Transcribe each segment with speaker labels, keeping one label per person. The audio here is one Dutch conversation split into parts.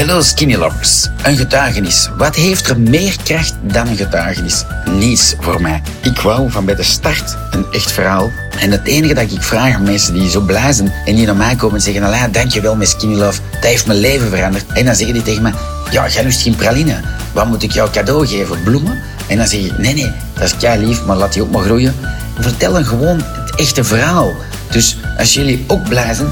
Speaker 1: Hello Skinny Lovers. Een getuigenis. Wat heeft er meer kracht dan een getuigenis? Niets voor mij. Ik wou van bij de start een echt verhaal. En het enige dat ik vraag aan mensen die zo blij zijn en die naar mij komen en zeggen, Alain, dankjewel met Skinny Love. Dat heeft mijn leven veranderd. En dan zeggen die tegen me, ja, jij lust geen praline. Wat moet ik jou cadeau geven? Bloemen? En dan zeg ik, nee, nee, dat is kei lief, maar laat die ook maar groeien. Vertel dan gewoon het echte verhaal. Dus als jullie ook blij zijn,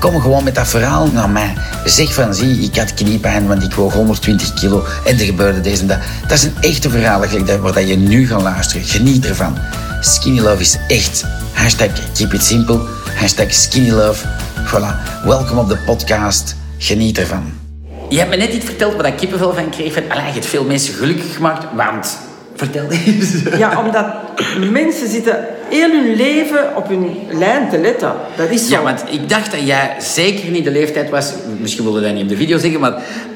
Speaker 1: Kom gewoon met dat verhaal naar mij. Zeg van, zie, ik had kniepijn, want ik woog 120 kilo en er gebeurde deze en dat. Dat is een echte verhaal waar je nu gaat luisteren. Geniet ervan. Skinny Love is echt. Hashtag keep it simple. Hashtag skinny love. Voilà. Welkom op de podcast. Geniet ervan. Je hebt me net iets verteld waar ik kippenvel van kreeg. Van, je hebt veel mensen gelukkig gemaakt, want... Vertel eens.
Speaker 2: Ja, omdat mensen zitten heel hun leven op hun lijn te letten. Dat is zo.
Speaker 1: Ja, want ik dacht dat jij zeker niet de leeftijd was... Misschien wilde dat niet op de video zeggen, maar...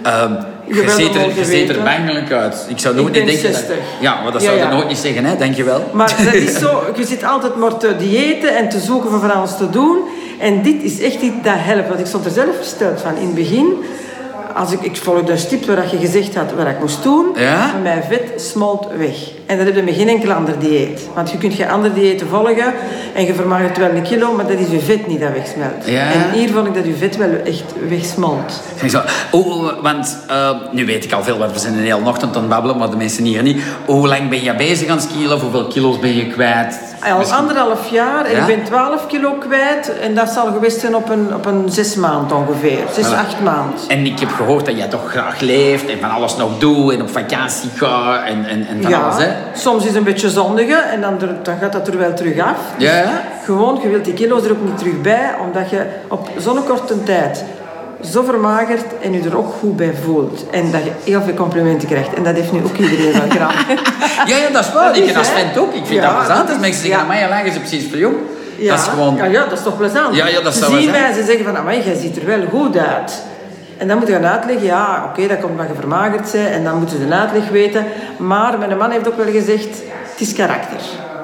Speaker 1: Uh, je, ziet er, je ziet er bangelijk uit. Ik zou nooit
Speaker 2: niet
Speaker 1: denken...
Speaker 2: 60.
Speaker 1: Dat, ja, maar dat zou je nooit niet zeggen, hè? Dankjewel.
Speaker 2: Maar dat is zo... Je zit altijd maar te diëten en te zoeken voor van alles te doen. En dit is echt iets dat helpt. Want ik stond er zelf versteld van. In het begin als ik, ik volgde een stip waar je gezegd had wat ik moest doen,
Speaker 1: ja?
Speaker 2: mijn vet smolt weg. En dat heb je met geen enkel ander dieet. Want je kunt geen andere diëten volgen en je vermagert wel een kilo, maar dat is je vet niet dat wegsmelt.
Speaker 1: Ja?
Speaker 2: En hier vond ik dat je vet wel echt wegsmolt.
Speaker 1: Oh, want uh, nu weet ik al veel, want we zijn een hele ochtend aan het babbelen, maar de mensen hier niet. Hoe lang ben je bezig aan skiën of hoeveel kilo's ben je kwijt?
Speaker 2: Al Misschien... anderhalf jaar en ja? ik ben 12 kilo kwijt en dat zal geweest zijn op een, op een zes maand ongeveer. Zes, voilà. acht maand.
Speaker 1: En ik heb gehoord dat jij toch graag leeft en van alles nog doet en op vakantie gaat en, en, en van
Speaker 2: ja,
Speaker 1: alles. Hè?
Speaker 2: Soms is het een beetje zondige en dan, dan gaat dat er wel terug af.
Speaker 1: Dus ja.
Speaker 2: Gewoon, je wilt die kilo's er ook niet terug bij, omdat je op zo'n korte tijd zo vermagert en je er ook goed bij voelt. En dat je heel veel complimenten krijgt. En dat heeft nu ook iedereen wel graag.
Speaker 1: ja, ja, dat is waar. Ik als vent ook. Ik vind ja, dat plezant. Als mensen zeggen, mij lagen ze precies voor jong.
Speaker 2: Ja.
Speaker 1: Dat is gewoon...
Speaker 2: ja, ja, dat is toch plezant.
Speaker 1: Ja, ja, dat
Speaker 2: ze zien mij, ze zeggen van, amai, jij ziet er wel goed uit. En dan moet je gaan uitleggen, ja, oké, okay, dat komt omdat je vermagerd bent. En dan moeten ze de uitleg weten. Maar mijn man heeft ook wel gezegd, het is karakter.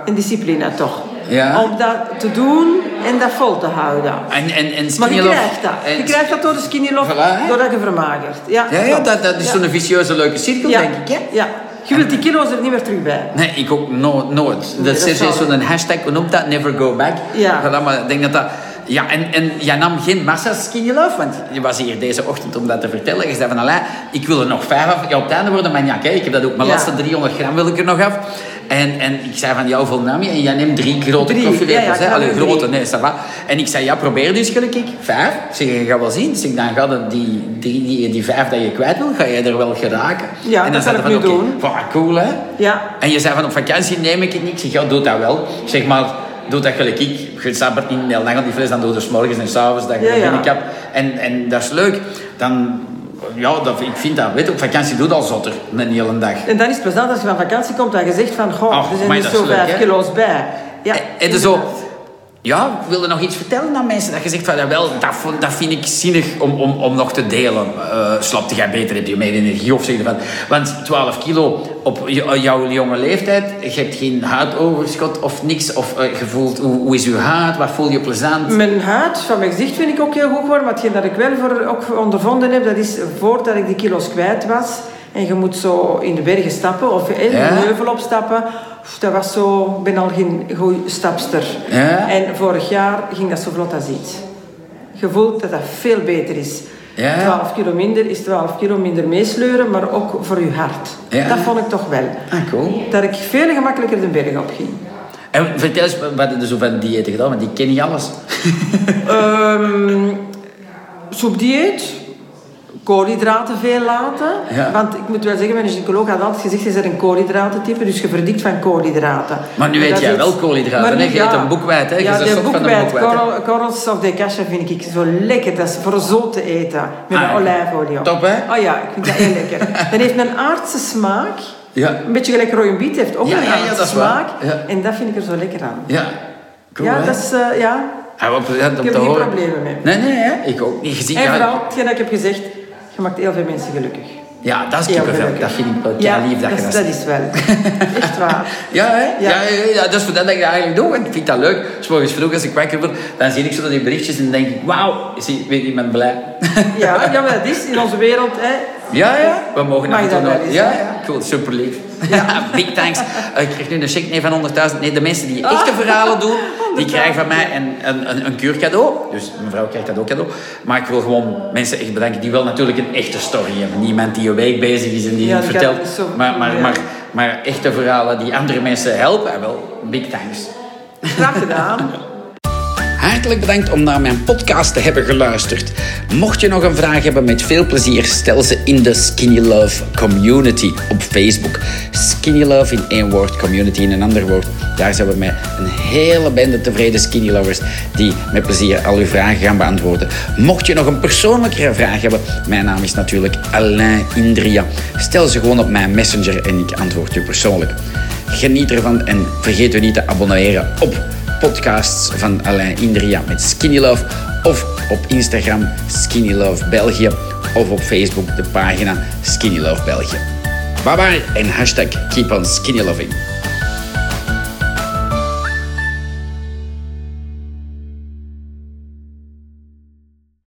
Speaker 2: En discipline toch.
Speaker 1: Ja.
Speaker 2: Om dat te doen en dat vol te houden.
Speaker 1: En, en, en
Speaker 2: maar je krijgt dat. En... Je krijgt dat door de skinny love,
Speaker 1: voilà,
Speaker 2: doordat je vermagert. Ja,
Speaker 1: ja, ja dat, dat is ja. zo'n vicieuze leuke cirkel, denk ik. Hè?
Speaker 2: Ja. Je wilt die kilo's er niet meer terug bij.
Speaker 1: Nee, ik ook no, nooit. Nee, dat, dat is zo'n hashtag, noemt dat? Never go back.
Speaker 2: Ja.
Speaker 1: Voilà, maar ik denk dat dat... Ja, en, en jij nam geen massa skinny love, want je was hier deze ochtend om dat te vertellen. Je zei van, Alain, ik wil er nog vijf af. Ja, op het einde worden, maar ja, kijk, ik heb dat ook. Mijn
Speaker 2: Ja.
Speaker 1: laatste 300 gram wil ik er nog af. En, en ik zei van, jou hoeveel nam je? En jij neemt drie grote koffielepels.
Speaker 2: ja, ja,
Speaker 1: Allee, grote, nee, ça va. En ik zei, ja, probeer dus gelijk ik. Vijf. Zeg, je gaat wel zien. Zeg, dan gaat het die, die, die, die vijf dat je kwijt wil, ga je er wel geraken.
Speaker 2: Ja,
Speaker 1: en dan
Speaker 2: dat ik
Speaker 1: van,
Speaker 2: nu
Speaker 1: oké,
Speaker 2: doen.
Speaker 1: voilà, cool hè.
Speaker 2: Ja.
Speaker 1: En je zei van, op vakantie neem ik het niet. Ik zeg, ja, doe dat wel. Zeg maar, doe dat gelijk ik. Je sabbert niet hele dag aan die fles, dan doe je morgens en s'avonds dat je
Speaker 2: Ja, ja.
Speaker 1: hebt. En, en dat is leuk. Dan, ja, dat, ik vind dat, weet je, op vakantie doe je al zotter, een hele dag.
Speaker 2: En dan is het plezant als je van vakantie komt en je zegt van, goh,
Speaker 1: Ach,
Speaker 2: er zijn dus zo
Speaker 1: leuk,
Speaker 2: vijf kilo's bij. Ja,
Speaker 1: En, en dus zo, ja, ik wilde nog iets vertellen aan mensen. Dat je zegt van, ja, wel, dat, dat vind ik zinnig om, om, om nog te delen. Uh, slapte jij beter, heb je meer energie of zeg je van. Want 12 kilo op j- jouw jonge leeftijd, je hebt geen huidoverschot of niks. Of eh, je voelt, hoe, hoe is je huid, wat voel je plezant?
Speaker 2: Mijn huid van mijn gezicht vind ik ook heel goed geworden. Maar hetgeen dat ik wel voor, ook ondervonden heb, dat is voordat ik die kilo's kwijt was. En je moet zo in de bergen stappen of in
Speaker 1: Ja.
Speaker 2: een heuvel opstappen. Oef, Dat was zo, ik ben al geen goede stapster.
Speaker 1: Ja.
Speaker 2: En vorig jaar ging dat zo vlot als iets. Je voelt dat dat veel beter is.
Speaker 1: Ja.
Speaker 2: 12 kilo minder is 12 kilo minder meesleuren, maar ook voor je hart.
Speaker 1: Ja.
Speaker 2: Dat vond ik toch wel.
Speaker 1: Ah, cool.
Speaker 2: Dat ik veel gemakkelijker de berg op ging.
Speaker 1: En vertel eens, wat heb je zo van diëten gedaan? Want die ken niet alles.
Speaker 2: Ehm soepdieet, koolhydraten veel laten.
Speaker 1: Ja.
Speaker 2: Want ik moet wel zeggen, mijn gynaecoloog had altijd gezegd, je bent een koolhydratentype, dus je verdikt van koolhydraten.
Speaker 1: Maar nu weet jij
Speaker 2: is-
Speaker 1: wel koolhydraten, hè?
Speaker 2: nu-
Speaker 1: Je eet een boekwijd, hè?
Speaker 2: Ja, de
Speaker 1: van
Speaker 2: boekwijd,
Speaker 1: hè?
Speaker 2: korrel- korrels of de vind ik zo lekker. Dat is voor zo te eten. Met
Speaker 1: Ah,
Speaker 2: olijfolie op.
Speaker 1: top, hè?
Speaker 2: Oh ja, ik vind dat heel lekker. Dan heeft een aardse smaak.
Speaker 1: Ja.
Speaker 2: Een beetje gelijk rode biet heeft ook een aardse
Speaker 1: is
Speaker 2: smaak. En dat vind ik er zo lekker aan.
Speaker 1: Ja. Cool,
Speaker 2: ja,
Speaker 1: hè?
Speaker 2: dat is... eh, ja.
Speaker 1: Ja, wat plezant om
Speaker 2: Ik heb er geen problemen mee.
Speaker 1: Nee, nee, hè? ik ook niet. Je ziet,
Speaker 2: En vooral, hetgeen dat ik heb gezegd, je maakt heel veel mensen gelukkig.
Speaker 1: Ja, dat is kippenvel. Dat vind ik wel
Speaker 2: Ja,
Speaker 1: lief dat je dat
Speaker 2: dat is wel. Echt waar.
Speaker 1: Ja, hè? Ja.
Speaker 2: Ja.
Speaker 1: Ja, dat is voor dat dat ik dat eigenlijk doe. En ik vind dat leuk. S morgens vroeg als ik wakker word, dan zie ik zo die berichtjes en dan denk ik, wauw, zie, weet iemand blij.
Speaker 2: Ja, ja, maar dat is in onze wereld. Hè.
Speaker 1: Ja, ja, we mogen
Speaker 2: Mag dat wel eens,
Speaker 1: Ja, ja, cool, super lief. Big thanks. Ik krijg nu een check nee, van 100.000. Nee, de mensen die echte verhalen doen, die
Speaker 2: 100.000,
Speaker 1: krijgen van mij een, een, een, een keurcadeau. Dus mevrouw krijgt dat ook cadeau. Maar ik wil gewoon mensen echt bedanken die wel natuurlijk een echte story hebben. Niemand die een week bezig is en die
Speaker 2: Ja,
Speaker 1: het vertelt.
Speaker 2: zo-
Speaker 1: maar, maar,
Speaker 2: ja.
Speaker 1: maar, maar echte verhalen die andere mensen helpen, wel, big thanks.
Speaker 2: Graag gedaan.
Speaker 1: Hartelijk bedankt om naar mijn podcast te hebben geluisterd. Mocht je nog een vraag hebben, met veel plezier stel ze in de Skinny Love Community op Facebook. Skinny Love in één woord, community in een ander woord. Daar zijn we met een hele bende tevreden Skinny Lovers die met plezier al uw vragen gaan beantwoorden. Mocht je nog een persoonlijkere vraag hebben, mijn naam is natuurlijk Alain Indria. Stel ze gewoon op mijn messenger en ik antwoord u persoonlijk. Geniet ervan en vergeet u niet te abonneren op podcasts van Alain Indria met Skinny Love of op Instagram Skinny Love België of op Facebook de pagina Skinny Love België. Bye bye en hashtag keep on skinny.